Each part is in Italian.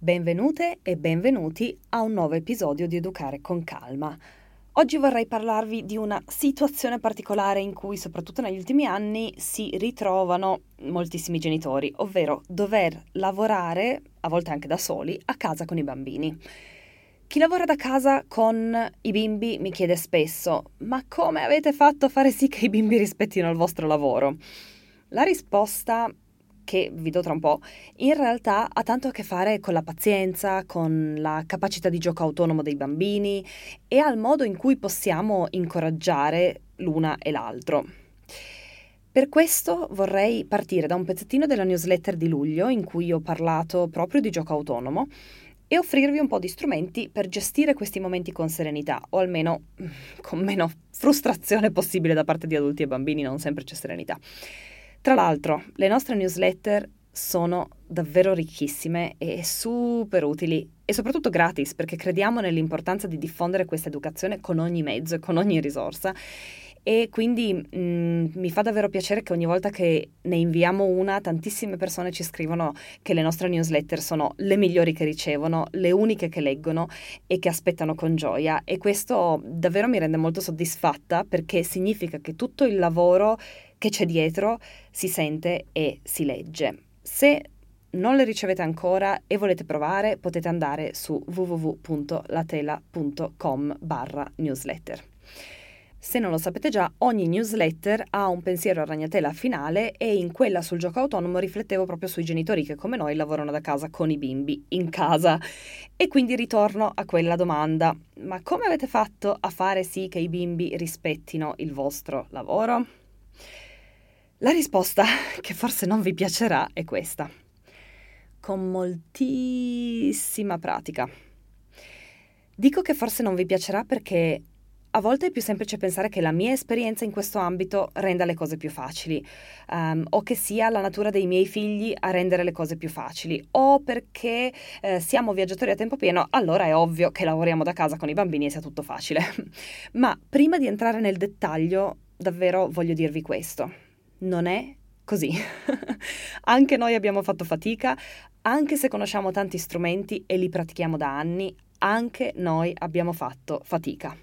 Benvenute e benvenuti a un nuovo episodio di Educare con Calma. Oggi vorrei parlarvi di una situazione particolare in cui, soprattutto negli ultimi anni, si ritrovano moltissimi genitori, ovvero dover lavorare, a volte anche da soli, a casa con i bambini. Chi lavora da casa con i bimbi mi chiede spesso: ma come avete fatto a fare sì che i bimbi rispettino il vostro lavoro? La risposta che vi do tra un po', in realtà ha tanto a che fare con la pazienza, con la capacità di gioco autonomo dei bambini e al modo in cui possiamo incoraggiare l'una e l'altro. Per questo vorrei partire da un pezzettino della newsletter di luglio in cui ho parlato proprio di gioco autonomo e offrirvi un po' di strumenti per gestire questi momenti con serenità o almeno con meno frustrazione possibile da parte di adulti e bambini, non sempre c'è serenità. Tra l'altro, le nostre newsletter sono davvero ricchissime e super utili e soprattutto gratis perché crediamo nell'importanza di diffondere questa educazione con ogni mezzo e con ogni risorsa. E quindi mh, mm, mi fa davvero piacere che ogni volta che ne inviamo una tantissime persone ci scrivono che le nostre newsletter sono le migliori che ricevono, le uniche che leggono e che aspettano con gioia. E questo davvero mi rende molto soddisfatta perché significa che tutto il lavoro che c'è dietro si sente e si legge. Se non le ricevete ancora e volete provare, potete andare su www.latela.com barra newsletter. Se non lo sapete già, ogni newsletter ha un pensiero a ragnatela finale e in quella sul gioco autonomo riflettevo proprio sui genitori che come noi lavorano da casa con i bimbi in casa. E quindi ritorno a quella domanda. Ma come avete fatto a fare sì che i bimbi rispettino il vostro lavoro? La risposta, che forse non vi piacerà, è questa. Con moltissima pratica. Dico che forse non vi piacerà perché a volte è più semplice pensare che la mia esperienza in questo ambito renda le cose più facili, um, o che sia la natura dei miei figli a rendere le cose più facili, o perché eh, siamo viaggiatori a tempo pieno, allora è ovvio che lavoriamo da casa con i bambini e sia tutto facile. Ma prima di entrare nel dettaglio, davvero voglio dirvi questo non è così. anche noi abbiamo fatto fatica, anche se conosciamo tanti strumenti e li pratichiamo da anni, anche noi abbiamo fatto fatica.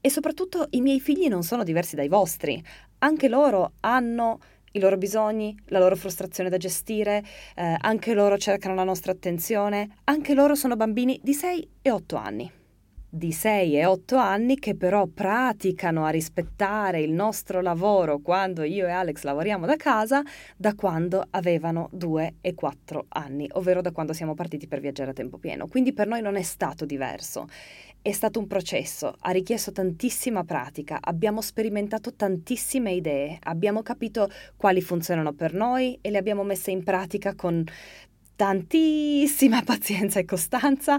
E soprattutto i miei figli non sono diversi dai vostri, anche loro hanno i loro bisogni, la loro frustrazione da gestire, eh, anche loro cercano la nostra attenzione, anche loro sono bambini di 6 e 8 anni di 6 e 8 anni che però praticano a rispettare il nostro lavoro quando io e Alex lavoriamo da casa da quando avevano 2 e 4 anni, ovvero da quando siamo partiti per viaggiare a tempo pieno. Quindi per noi non è stato diverso. È stato un processo, ha richiesto tantissima pratica, abbiamo sperimentato tantissime idee, abbiamo capito quali funzionano per noi e le abbiamo messe in pratica con tantissima pazienza e costanza,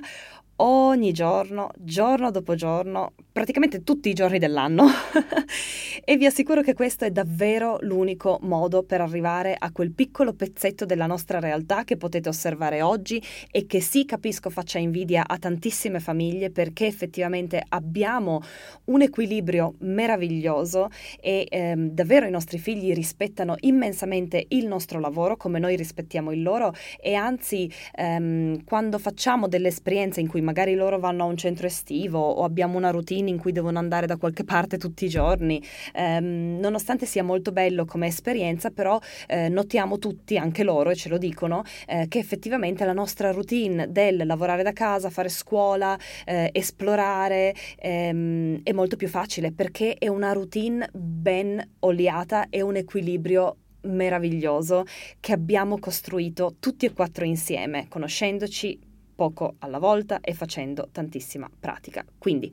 ogni giorno, giorno dopo giorno, praticamente tutti i giorni dell'anno. E vi assicuro che questo è davvero l'unico modo per arrivare a quel piccolo pezzetto della nostra realtà che potete osservare oggi e che sì capisco faccia invidia a tantissime famiglie perché effettivamente abbiamo un equilibrio meraviglioso e ehm, davvero i nostri figli rispettano immensamente il nostro lavoro come noi rispettiamo il loro e anzi ehm, quando facciamo delle esperienze in cui magari loro vanno a un centro estivo o abbiamo una routine in cui devono andare da qualche parte tutti i giorni. Ehm, nonostante sia molto bello come esperienza, però eh, notiamo tutti, anche loro, e ce lo dicono, eh, che effettivamente la nostra routine del lavorare da casa, fare scuola, eh, esplorare ehm, è molto più facile perché è una routine ben oliata e un equilibrio meraviglioso che abbiamo costruito tutti e quattro insieme, conoscendoci poco alla volta e facendo tantissima pratica. Quindi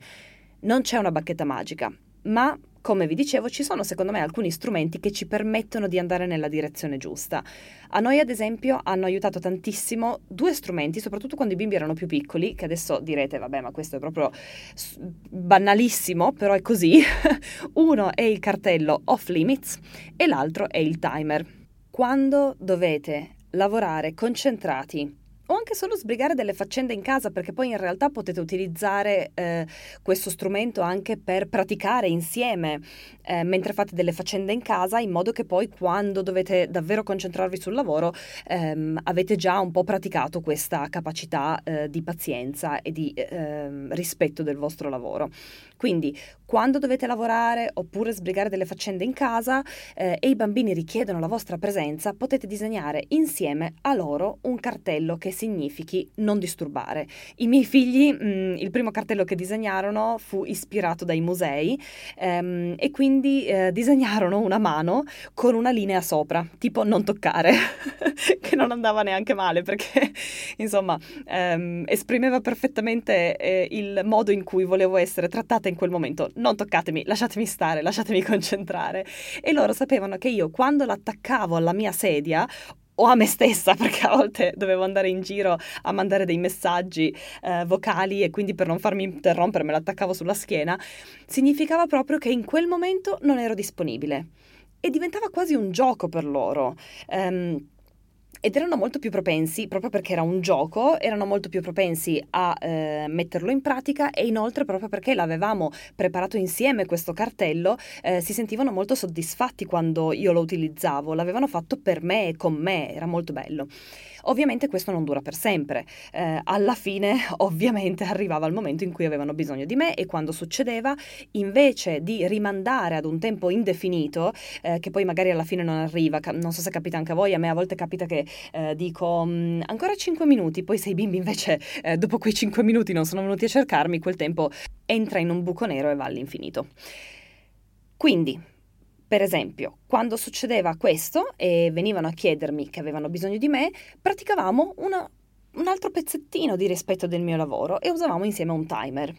non c'è una bacchetta magica, ma come vi dicevo, ci sono secondo me alcuni strumenti che ci permettono di andare nella direzione giusta. A noi, ad esempio, hanno aiutato tantissimo due strumenti, soprattutto quando i bimbi erano più piccoli, che adesso direte, vabbè, ma questo è proprio banalissimo, però è così. Uno è il cartello off limits e l'altro è il timer. Quando dovete lavorare concentrati o anche solo sbrigare delle faccende in casa, perché poi in realtà potete utilizzare eh, questo strumento anche per praticare insieme eh, mentre fate delle faccende in casa, in modo che poi quando dovete davvero concentrarvi sul lavoro ehm, avete già un po' praticato questa capacità eh, di pazienza e di ehm, rispetto del vostro lavoro. Quindi quando dovete lavorare oppure sbrigare delle faccende in casa eh, e i bambini richiedono la vostra presenza, potete disegnare insieme a loro un cartello che significhi non disturbare. I miei figli, mh, mm, il primo cartello che disegnarono fu ispirato dai musei ehm, e quindi eh, disegnarono una mano con una linea sopra, tipo non toccare, che non andava neanche male perché insomma ehm, esprimeva perfettamente eh, il modo in cui volevo essere trattata in quel momento. Non toccatemi, lasciatemi stare, lasciatemi concentrare. E loro sapevano che io quando l'attaccavo alla mia sedia o a me stessa, perché a volte dovevo andare in giro a mandare dei messaggi eh, vocali e quindi per non farmi interrompere me l'attaccavo sulla schiena, significava proprio che in quel momento non ero disponibile. E diventava quasi un gioco per loro. Um, ed erano molto più propensi, proprio perché era un gioco, erano molto più propensi a eh, metterlo in pratica e inoltre proprio perché l'avevamo preparato insieme questo cartello, eh, si sentivano molto soddisfatti quando io lo utilizzavo, l'avevano fatto per me e con me, era molto bello. Ovviamente questo non dura per sempre. Eh, alla fine, ovviamente, arrivava il momento in cui avevano bisogno di me e quando succedeva, invece di rimandare ad un tempo indefinito, eh, che poi magari alla fine non arriva, non so se capita anche a voi, a me a volte capita che eh, dico mm, ancora 5 minuti, poi se i bimbi invece eh, dopo quei 5 minuti non sono venuti a cercarmi, quel tempo entra in un buco nero e va all'infinito. Quindi, per esempio, quando succedeva questo e venivano a chiedermi che avevano bisogno di me, praticavamo una, un altro pezzettino di rispetto del mio lavoro e usavamo insieme un timer.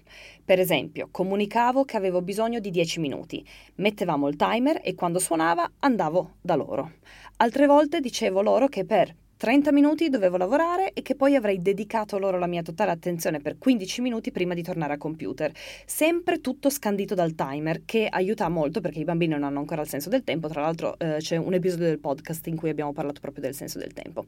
Per esempio, comunicavo che avevo bisogno di 10 minuti, mettevamo il timer e quando suonava andavo da loro. Altre volte dicevo loro che per 30 minuti dovevo lavorare e che poi avrei dedicato loro la mia totale attenzione per 15 minuti prima di tornare a computer. Sempre tutto scandito dal timer, che aiuta molto perché i bambini non hanno ancora il senso del tempo. Tra l'altro eh, c'è un episodio del podcast in cui abbiamo parlato proprio del senso del tempo.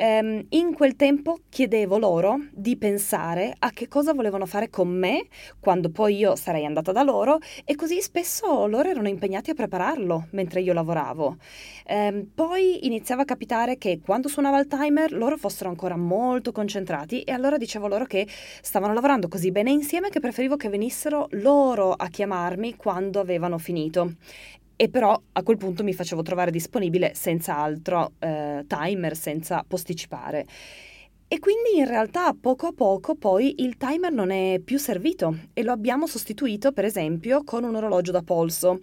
Um, in quel tempo chiedevo loro di pensare a che cosa volevano fare con me quando poi io sarei andata da loro e così spesso loro erano impegnati a prepararlo mentre io lavoravo. Um, poi iniziava a capitare che quando suonava il timer loro fossero ancora molto concentrati e allora dicevo loro che stavano lavorando così bene insieme che preferivo che venissero loro a chiamarmi quando avevano finito e però a quel punto mi facevo trovare disponibile senza altro eh, timer, senza posticipare. E quindi in realtà poco a poco poi il timer non è più servito e lo abbiamo sostituito per esempio con un orologio da polso.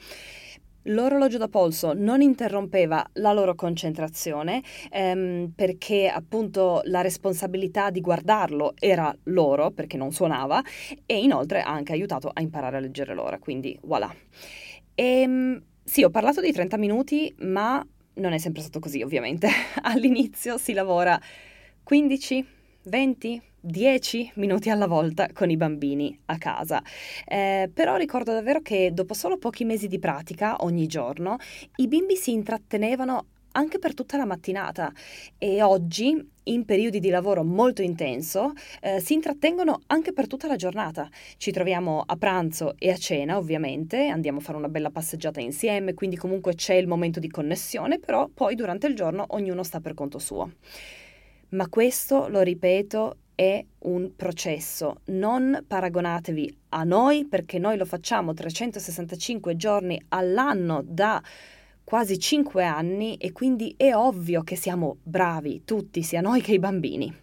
L'orologio da polso non interrompeva la loro concentrazione ehm, perché appunto la responsabilità di guardarlo era loro perché non suonava e inoltre ha anche aiutato a imparare a leggere l'ora, quindi voilà. Ehm, sì, ho parlato di 30 minuti, ma non è sempre stato così, ovviamente. All'inizio si lavora 15, 20, 10 minuti alla volta con i bambini a casa. Eh, però ricordo davvero che dopo solo pochi mesi di pratica ogni giorno, i bimbi si intrattenevano anche per tutta la mattinata e oggi in periodi di lavoro molto intenso eh, si intrattengono anche per tutta la giornata. Ci troviamo a pranzo e a cena, ovviamente, andiamo a fare una bella passeggiata insieme, quindi comunque c'è il momento di connessione, però poi durante il giorno ognuno sta per conto suo. Ma questo, lo ripeto, è un processo. Non paragonatevi a noi perché noi lo facciamo 365 giorni all'anno da quasi 5 anni e quindi è ovvio che siamo bravi tutti, sia noi che i bambini.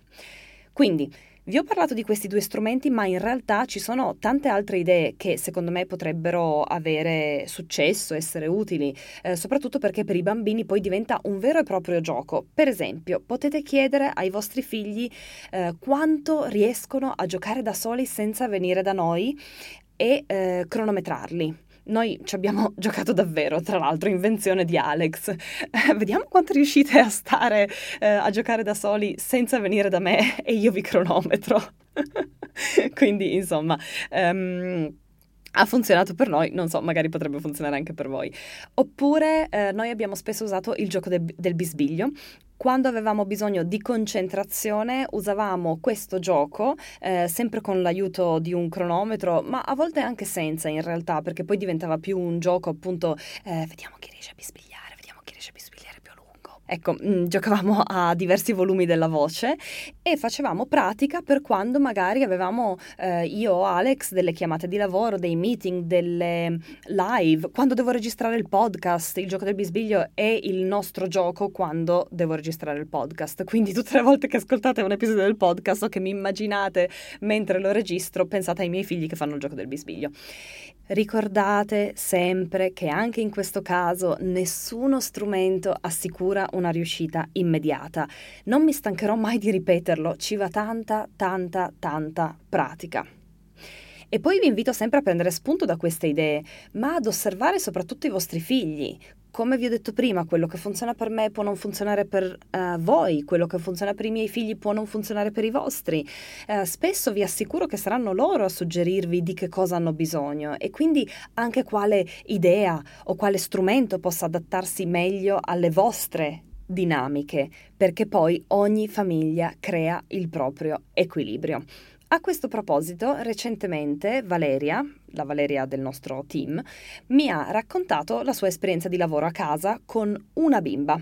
Quindi vi ho parlato di questi due strumenti, ma in realtà ci sono tante altre idee che secondo me potrebbero avere successo, essere utili, eh, soprattutto perché per i bambini poi diventa un vero e proprio gioco. Per esempio, potete chiedere ai vostri figli eh, quanto riescono a giocare da soli senza venire da noi e eh, cronometrarli. Noi ci abbiamo giocato davvero, tra l'altro, invenzione di Alex. Vediamo quanto riuscite a stare eh, a giocare da soli senza venire da me e io vi cronometro. Quindi, insomma, um, ha funzionato per noi, non so, magari potrebbe funzionare anche per voi. Oppure eh, noi abbiamo spesso usato il gioco de- del bisbiglio, quando avevamo bisogno di concentrazione usavamo questo gioco, eh, sempre con l'aiuto di un cronometro, ma a volte anche senza in realtà, perché poi diventava più un gioco appunto, eh, vediamo chi riesce a bisbigliare Ecco, mm, giocavamo a diversi volumi della voce e facevamo pratica per quando magari avevamo eh, io o Alex delle chiamate di lavoro, dei meeting, delle live, quando devo registrare il podcast, il gioco del bisbiglio è il nostro gioco quando devo registrare il podcast. Quindi tutte le volte che ascoltate un episodio del podcast o che mi immaginate mentre lo registro, pensate ai miei figli che fanno il gioco del bisbiglio. Ricordate sempre che anche in questo caso nessuno strumento assicura una riuscita immediata. Non mi stancherò mai di ripeterlo, ci va tanta, tanta, tanta pratica. E poi vi invito sempre a prendere spunto da queste idee, ma ad osservare soprattutto i vostri figli, come vi ho detto prima, quello che funziona per me può non funzionare per uh, voi, quello che funziona per i miei figli può non funzionare per i vostri. Uh, spesso vi assicuro che saranno loro a suggerirvi di che cosa hanno bisogno e quindi anche quale idea o quale strumento possa adattarsi meglio alle vostre dinamiche, perché poi ogni famiglia crea il proprio equilibrio. A questo proposito, recentemente Valeria, la Valeria del nostro team, mi ha raccontato la sua esperienza di lavoro a casa con una bimba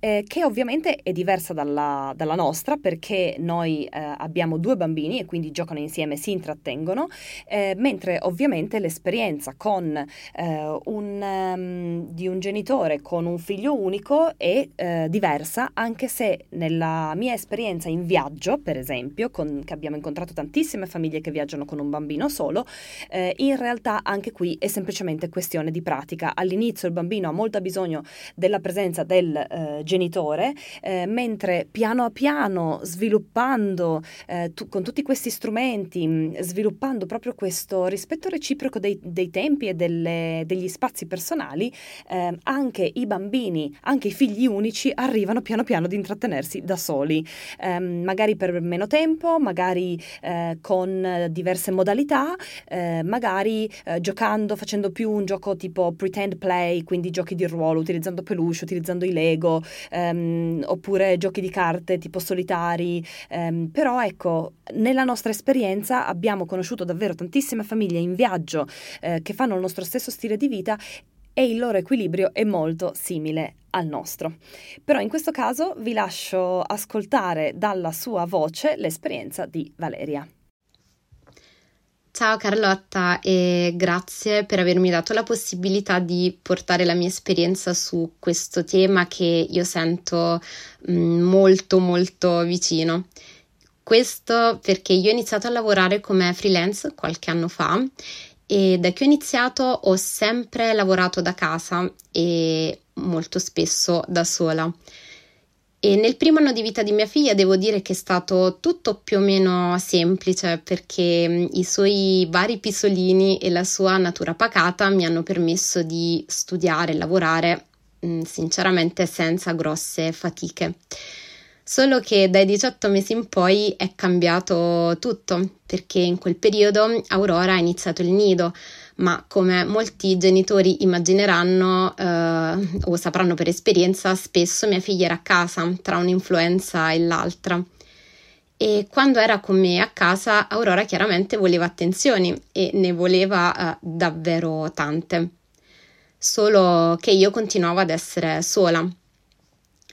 eh, che ovviamente è diversa dalla, dalla nostra perché noi eh, abbiamo due bambini e quindi giocano insieme, si intrattengono, eh, mentre ovviamente l'esperienza con eh, un, um, di un genitore con un figlio unico è eh, diversa, anche se nella mia esperienza in viaggio, per esempio, con, che abbiamo incontrato tantissime famiglie che viaggiano con un bambino solo, eh, in realtà anche qui è semplicemente questione di pratica. All'inizio il bambino ha molto bisogno della presenza del genitore, eh, mentre piano a piano sviluppando eh, tu, con tutti questi strumenti, mm, sviluppando proprio questo rispetto reciproco dei, dei tempi e delle, degli spazi personali, eh, anche i bambini, anche i figli unici arrivano piano piano ad intrattenersi da soli, ehm, magari per meno tempo, magari eh, con diverse modalità, eh, magari eh, giocando, facendo più un gioco tipo pretend play, quindi giochi di ruolo, utilizzando peluche, utilizzando i Lego, ehm, oppure giochi di carte tipo solitari, ehm, però ecco, nella nostra esperienza abbiamo conosciuto davvero tantissime famiglie in viaggio eh, che fanno il nostro stesso stile di vita e il loro equilibrio è molto simile al nostro. Però in questo caso vi lascio ascoltare dalla sua voce l'esperienza di Valeria. Ciao Carlotta e grazie per avermi dato la possibilità di portare la mia esperienza su questo tema che io sento mm, molto molto vicino. Questo perché io ho iniziato a lavorare come freelance qualche anno fa e da che ho iniziato ho sempre lavorato da casa e molto spesso da sola. E nel primo anno di vita di mia figlia devo dire che è stato tutto più o meno semplice perché mm, i suoi vari pisolini e la sua natura pacata mi hanno permesso di studiare e lavorare mm, sinceramente senza grosse fatiche. Solo che dai 18 mesi in poi è cambiato tutto perché in quel periodo Aurora ha iniziato il nido ma come molti genitori immagineranno eh, o sapranno per esperienza, spesso mia figlia era a casa tra un'influenza e l'altra. E quando era con me a casa, Aurora chiaramente voleva attenzioni e ne voleva eh, davvero tante. Solo che io continuavo ad essere sola.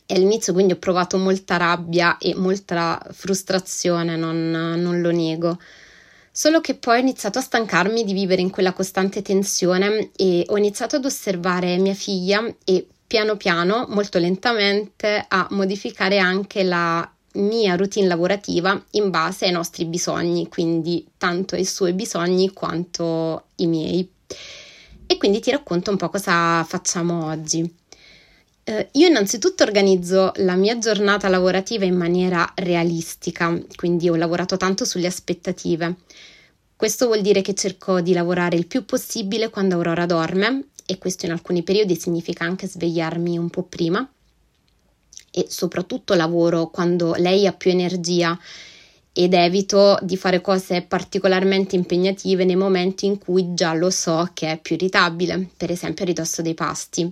E all'inizio quindi ho provato molta rabbia e molta frustrazione, non, non lo nego. Solo che poi ho iniziato a stancarmi di vivere in quella costante tensione e ho iniziato ad osservare mia figlia e piano piano, molto lentamente, a modificare anche la mia routine lavorativa in base ai nostri bisogni, quindi tanto ai suoi bisogni quanto i miei. E quindi ti racconto un po' cosa facciamo oggi. Eh, io innanzitutto organizzo la mia giornata lavorativa in maniera realistica, quindi ho lavorato tanto sulle aspettative. Questo vuol dire che cerco di lavorare il più possibile quando Aurora dorme e questo in alcuni periodi significa anche svegliarmi un po' prima e soprattutto lavoro quando lei ha più energia ed evito di fare cose particolarmente impegnative nei momenti in cui già lo so che è più irritabile, per esempio a ridosso dei pasti.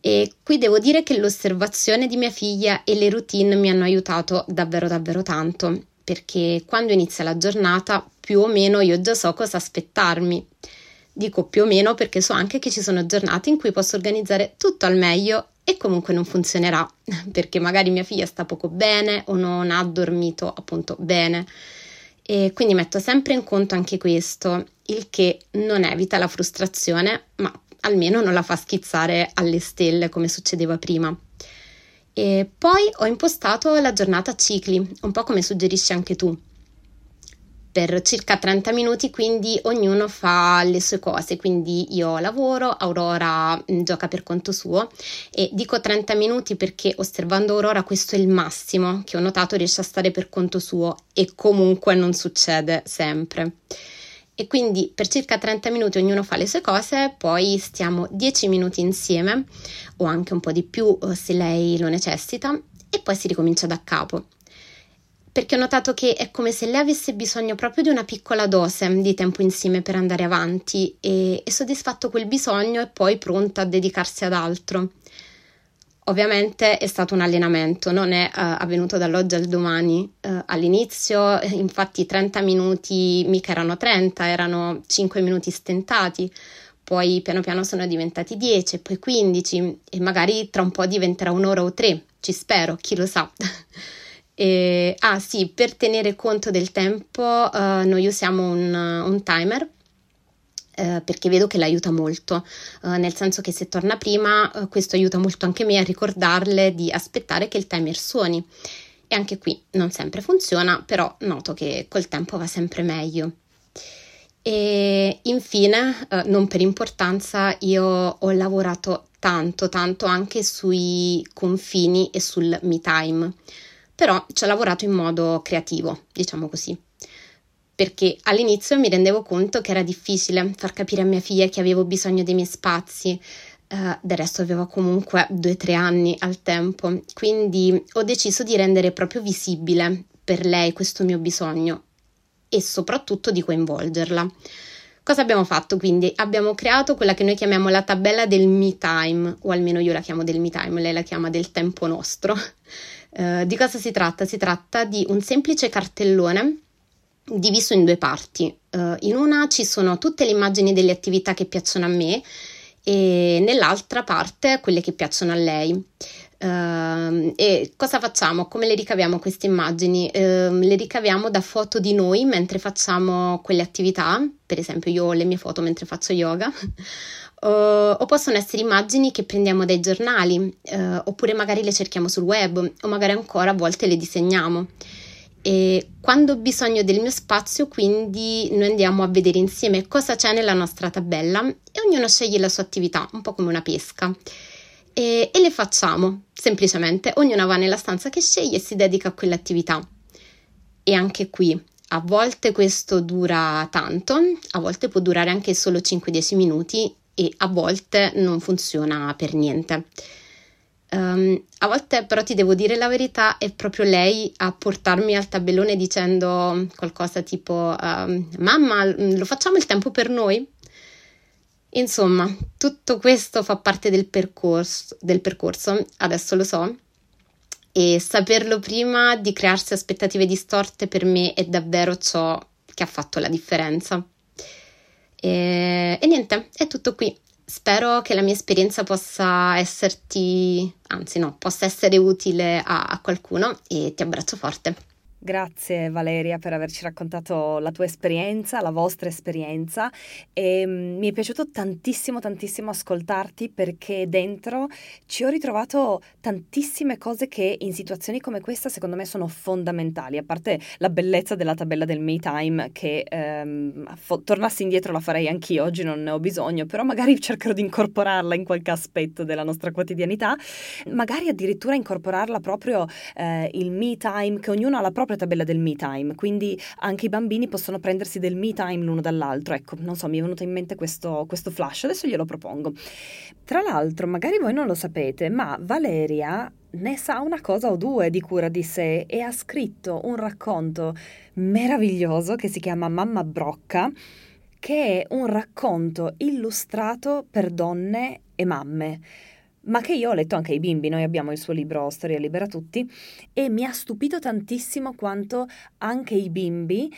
E qui devo dire che l'osservazione di mia figlia e le routine mi hanno aiutato davvero davvero tanto, perché quando inizia la giornata più o meno io già so cosa aspettarmi. Dico più o meno perché so anche che ci sono giornate in cui posso organizzare tutto al meglio e comunque non funzionerà, perché magari mia figlia sta poco bene o non ha dormito appunto bene. E quindi metto sempre in conto anche questo, il che non evita la frustrazione, ma almeno non la fa schizzare alle stelle come succedeva prima. E poi ho impostato la giornata a cicli, un po' come suggerisci anche tu. Per circa 30 minuti quindi ognuno fa le sue cose, quindi io lavoro, Aurora mm, gioca per conto suo e dico 30 minuti perché osservando Aurora questo è il massimo che ho notato riesce a stare per conto suo e comunque non succede sempre e quindi per circa 30 minuti ognuno fa le sue cose, poi stiamo 10 minuti insieme o anche un po' di più eh, se lei lo necessita e poi si ricomincia da capo. Perché ho notato che è come se lei avesse bisogno proprio di una piccola dose di tempo insieme per andare avanti e, e soddisfatto quel bisogno è poi pronta a dedicarsi ad altro. Ovviamente è stato un allenamento, non è uh, avvenuto dall'oggi al domani. Uh, all'inizio, infatti, 30 minuti mica erano 30, erano 5 minuti stentati, poi piano piano sono diventati 10, poi 15 e magari tra un po' diventerà un'ora o tre, ci spero, chi lo sa. e, ah sì, per tenere conto del tempo, uh, noi usiamo un, un timer eh, perché vedo che l'aiuta molto, eh, nel senso che se torna prima, eh, questo aiuta molto anche me a ricordarle di aspettare che il timer suoni. E anche qui non sempre funziona, però noto che col tempo va sempre meglio. E infine, eh, non per importanza, io ho lavorato tanto, tanto anche sui confini e sul me time, però ci ho lavorato in modo creativo, diciamo così perché all'inizio mi rendevo conto che era difficile far capire a mia figlia che avevo bisogno dei miei spazi. Uh, del resto avevo comunque due o tre anni al tempo, quindi ho deciso di rendere proprio visibile per lei questo mio bisogno e soprattutto di coinvolgerla. Cosa abbiamo fatto quindi? Abbiamo creato quella che noi chiamiamo la tabella del me time, o almeno io la chiamo del me time, lei la chiama del tempo nostro. Uh, di cosa si tratta? Si tratta di un semplice cartellone diviso in due parti. Uh, in una ci sono tutte le immagini delle attività che piacciono a me e nell'altra parte quelle che piacciono a lei. Uh, e cosa facciamo? Come le ricaviamo queste immagini? Uh, le ricaviamo da foto di noi mentre facciamo quelle attività, per esempio io ho le mie foto mentre faccio yoga, o possono essere immagini che prendiamo dai giornali, oppure magari le cerchiamo sul web, o magari ancora a volte le disegniamo. E quando ho bisogno del mio spazio, quindi noi andiamo a vedere insieme cosa c'è nella nostra tabella e ognuno sceglie la sua attività, un po' come una pesca. E, e le facciamo semplicemente, ognuna va nella stanza che sceglie e si dedica a quell'attività. E anche qui, a volte questo dura tanto, a volte può durare anche solo 5-10 minuti e a volte non funziona per niente. Um, a volte però ti devo dire la verità, è proprio lei a portarmi al tabellone dicendo qualcosa tipo um, mamma lo facciamo il tempo per noi? Insomma, tutto questo fa parte del percorso, del percorso, adesso lo so, e saperlo prima di crearsi aspettative distorte per me è davvero ciò che ha fatto la differenza. E, e niente, è tutto qui. Spero che la mia esperienza possa esserti, anzi no, possa essere utile a, a qualcuno e ti abbraccio forte. Grazie Valeria per averci raccontato la tua esperienza, la vostra esperienza. E mm, mi è piaciuto tantissimo tantissimo ascoltarti perché dentro ci ho ritrovato tantissime cose che in situazioni come questa secondo me sono fondamentali, a parte la bellezza della tabella del me time che ehm, fo- tornassi indietro la farei anch'io, oggi non ne ho bisogno, però magari cercherò di incorporarla in qualche aspetto della nostra quotidianità, magari addirittura incorporarla proprio eh, il me time che ognuno ha la propria propria tabella del me time, quindi anche i bambini possono prendersi del me time l'uno dall'altro. Ecco, non so, mi è venuto in mente questo, questo flash, adesso glielo propongo. Tra l'altro, magari voi non lo sapete, ma Valeria ne sa una cosa o due di cura di sé e ha scritto un racconto meraviglioso che si chiama Mamma Brocca, che è un racconto illustrato per donne e mamme ma che io ho letto anche ai bimbi. Noi abbiamo il suo libro Storia Libera Tutti e mi ha stupito tantissimo quanto anche i bimbi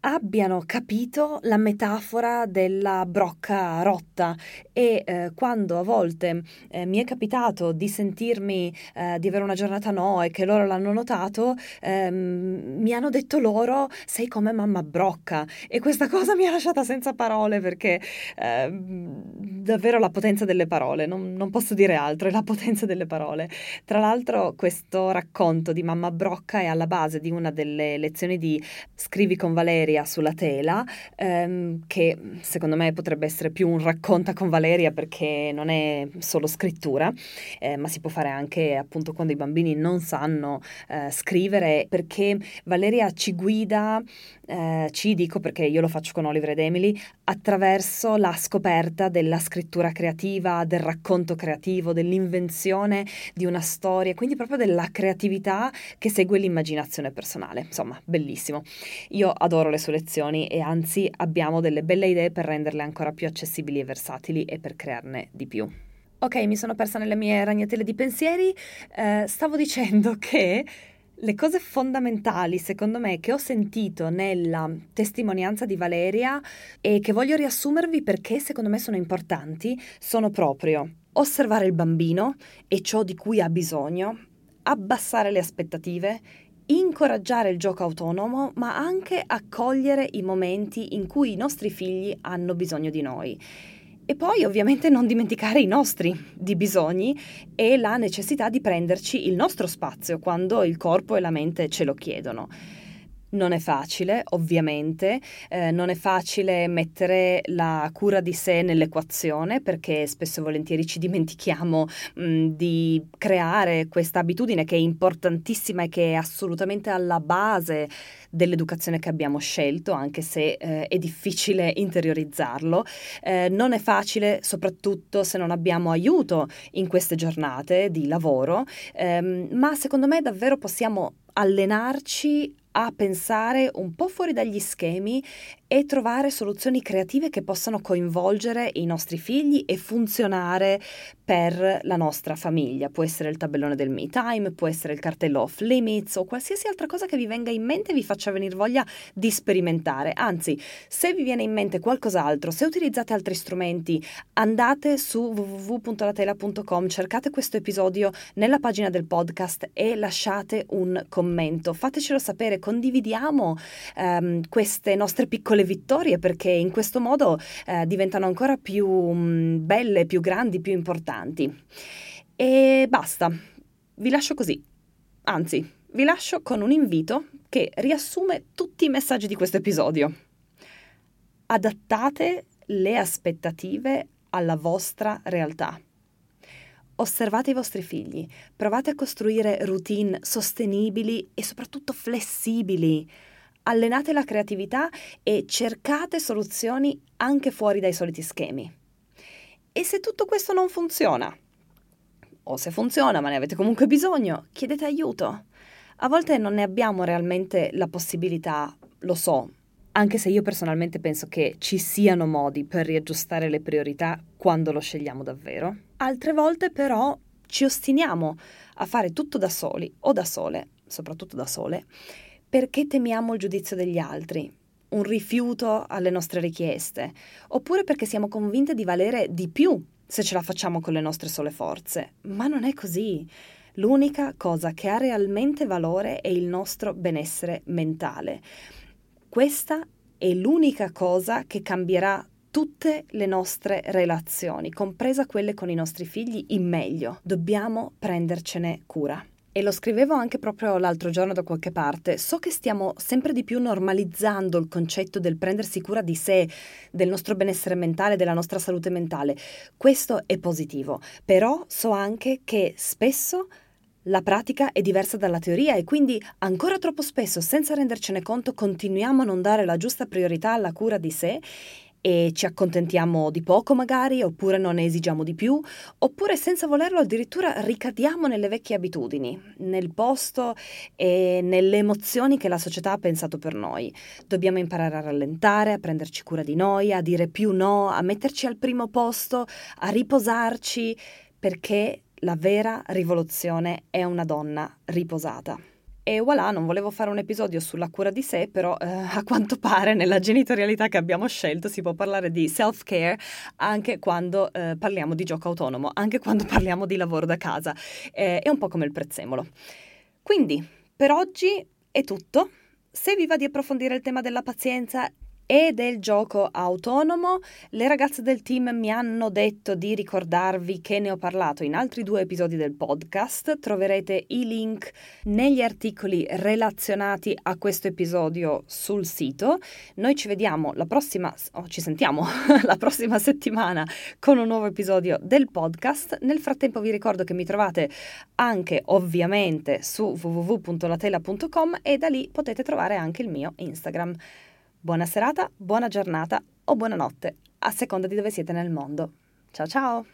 abbiano capito la metafora della brocca rotta. E eh, quando a volte eh, mi è capitato di sentirmi eh, di avere una giornata no e che loro l'hanno notato, ehm, mi hanno detto loro sei come mamma brocca e questa cosa mi ha lasciata senza parole perché ehm, davvero la potenza delle parole, non, non posso dire altro, è la potenza delle parole. Tra l'altro questo racconto di mamma brocca è alla base di una delle lezioni di Scrivi con Valeria Valeria sulla tela, ehm, che secondo me potrebbe essere più un racconta con Valeria perché non è solo scrittura, eh, ma si può fare anche appunto quando i bambini non sanno eh, scrivere, perché Valeria ci guida, eh, ci dico perché io lo faccio con Oliver ed Emily, attraverso la scoperta della scrittura creativa, del racconto creativo, dell'invenzione di una storia, quindi proprio della creatività che segue l'immaginazione personale. Insomma, bellissimo. Io adoro le sue lezioni e anzi abbiamo delle belle idee per renderle ancora più accessibili e versatili e per crearne di più. Ok, mi sono persa nelle mie ragnatele di pensieri. Eh, stavo dicendo che le cose fondamentali, secondo me, che ho sentito nella testimonianza di Valeria e che voglio riassumervi perché secondo me sono importanti, sono proprio osservare il bambino e ciò di cui ha bisogno, abbassare le aspettative incoraggiare il gioco autonomo, ma anche accogliere i momenti in cui i nostri figli hanno bisogno di noi. E poi ovviamente non dimenticare i nostri di bisogni e la necessità di prenderci il nostro spazio quando il corpo e la mente ce lo chiedono. Non è facile, ovviamente, eh, non è facile mettere la cura di sé nell'equazione perché spesso e volentieri ci dimentichiamo mh, di creare questa abitudine che è importantissima e che è assolutamente alla base dell'educazione che abbiamo scelto, anche se eh, è difficile interiorizzarlo. Eh, non è facile, soprattutto se non abbiamo aiuto in queste giornate di lavoro, ehm, ma secondo me davvero possiamo allenarci a pensare un po' fuori dagli schemi e trovare soluzioni creative che possano coinvolgere i nostri figli e funzionare per la nostra famiglia. Può essere il tabellone del me time, può essere il cartello off limits o qualsiasi altra cosa che vi venga in mente e vi faccia venire voglia di sperimentare. Anzi, se vi viene in mente qualcos'altro, se utilizzate altri strumenti, andate su www.latela.com, cercate questo episodio nella pagina del podcast e lasciate un commento. Fatecelo sapere, condividiamo um, queste nostre piccole piccole vittorie perché in questo modo eh, diventano ancora più mh, mm, belle, più grandi, più importanti. E basta, vi lascio così. Anzi, vi lascio con un invito che riassume tutti i messaggi di questo episodio. Adattate le aspettative alla vostra realtà. Osservate i vostri figli, provate a costruire routine sostenibili e soprattutto flessibili allenate la creatività e cercate soluzioni anche fuori dai soliti schemi. E se tutto questo non funziona, o se funziona ma ne avete comunque bisogno, chiedete aiuto. A volte non ne abbiamo realmente la possibilità, lo so, anche se io personalmente penso che ci siano modi per riaggiustare le priorità quando lo scegliamo davvero. Altre volte però ci ostiniamo a fare tutto da soli o da sole, soprattutto da sole, perché temiamo il giudizio degli altri, un rifiuto alle nostre richieste, oppure perché siamo convinte di valere di più se ce la facciamo con le nostre sole forze. Ma non è così. L'unica cosa che ha realmente valore è il nostro benessere mentale. Questa è l'unica cosa che cambierà tutte le nostre relazioni, compresa quelle con i nostri figli, in meglio. Dobbiamo prendercene cura e lo scrivevo anche proprio l'altro giorno da qualche parte, so che stiamo sempre di più normalizzando il concetto del prendersi cura di sé, del nostro benessere mentale, della nostra salute mentale. Questo è positivo, però so anche che spesso la pratica è diversa dalla teoria e quindi ancora troppo spesso, senza rendercene conto, continuiamo a non dare la giusta priorità alla cura di sé e ci accontentiamo di poco magari, oppure non ne esigiamo di più, oppure senza volerlo addirittura ricadiamo nelle vecchie abitudini, nel posto e nelle emozioni che la società ha pensato per noi. Dobbiamo imparare a rallentare, a prenderci cura di noi, a dire più no, a metterci al primo posto, a riposarci, perché la vera rivoluzione è una donna riposata. E voilà, non volevo fare un episodio sulla cura di sé, però eh, a quanto pare nella genitorialità che abbiamo scelto si può parlare di self-care anche quando eh, parliamo di gioco autonomo, anche quando parliamo di lavoro da casa. Eh, è un po' come il prezzemolo. Quindi, per oggi è tutto. Se vi va di approfondire il tema della pazienza e del gioco autonomo. Le ragazze del team mi hanno detto di ricordarvi che ne ho parlato in altri due episodi del podcast. Troverete i link negli articoli relazionati a questo episodio sul sito. Noi ci vediamo la prossima, oh, ci sentiamo la prossima settimana con un nuovo episodio del podcast. Nel frattempo vi ricordo che mi trovate anche ovviamente su www.latela.com e da lì potete trovare anche il mio Instagram. Buona serata, buona giornata o buonanotte, a seconda di dove siete nel mondo. Ciao ciao!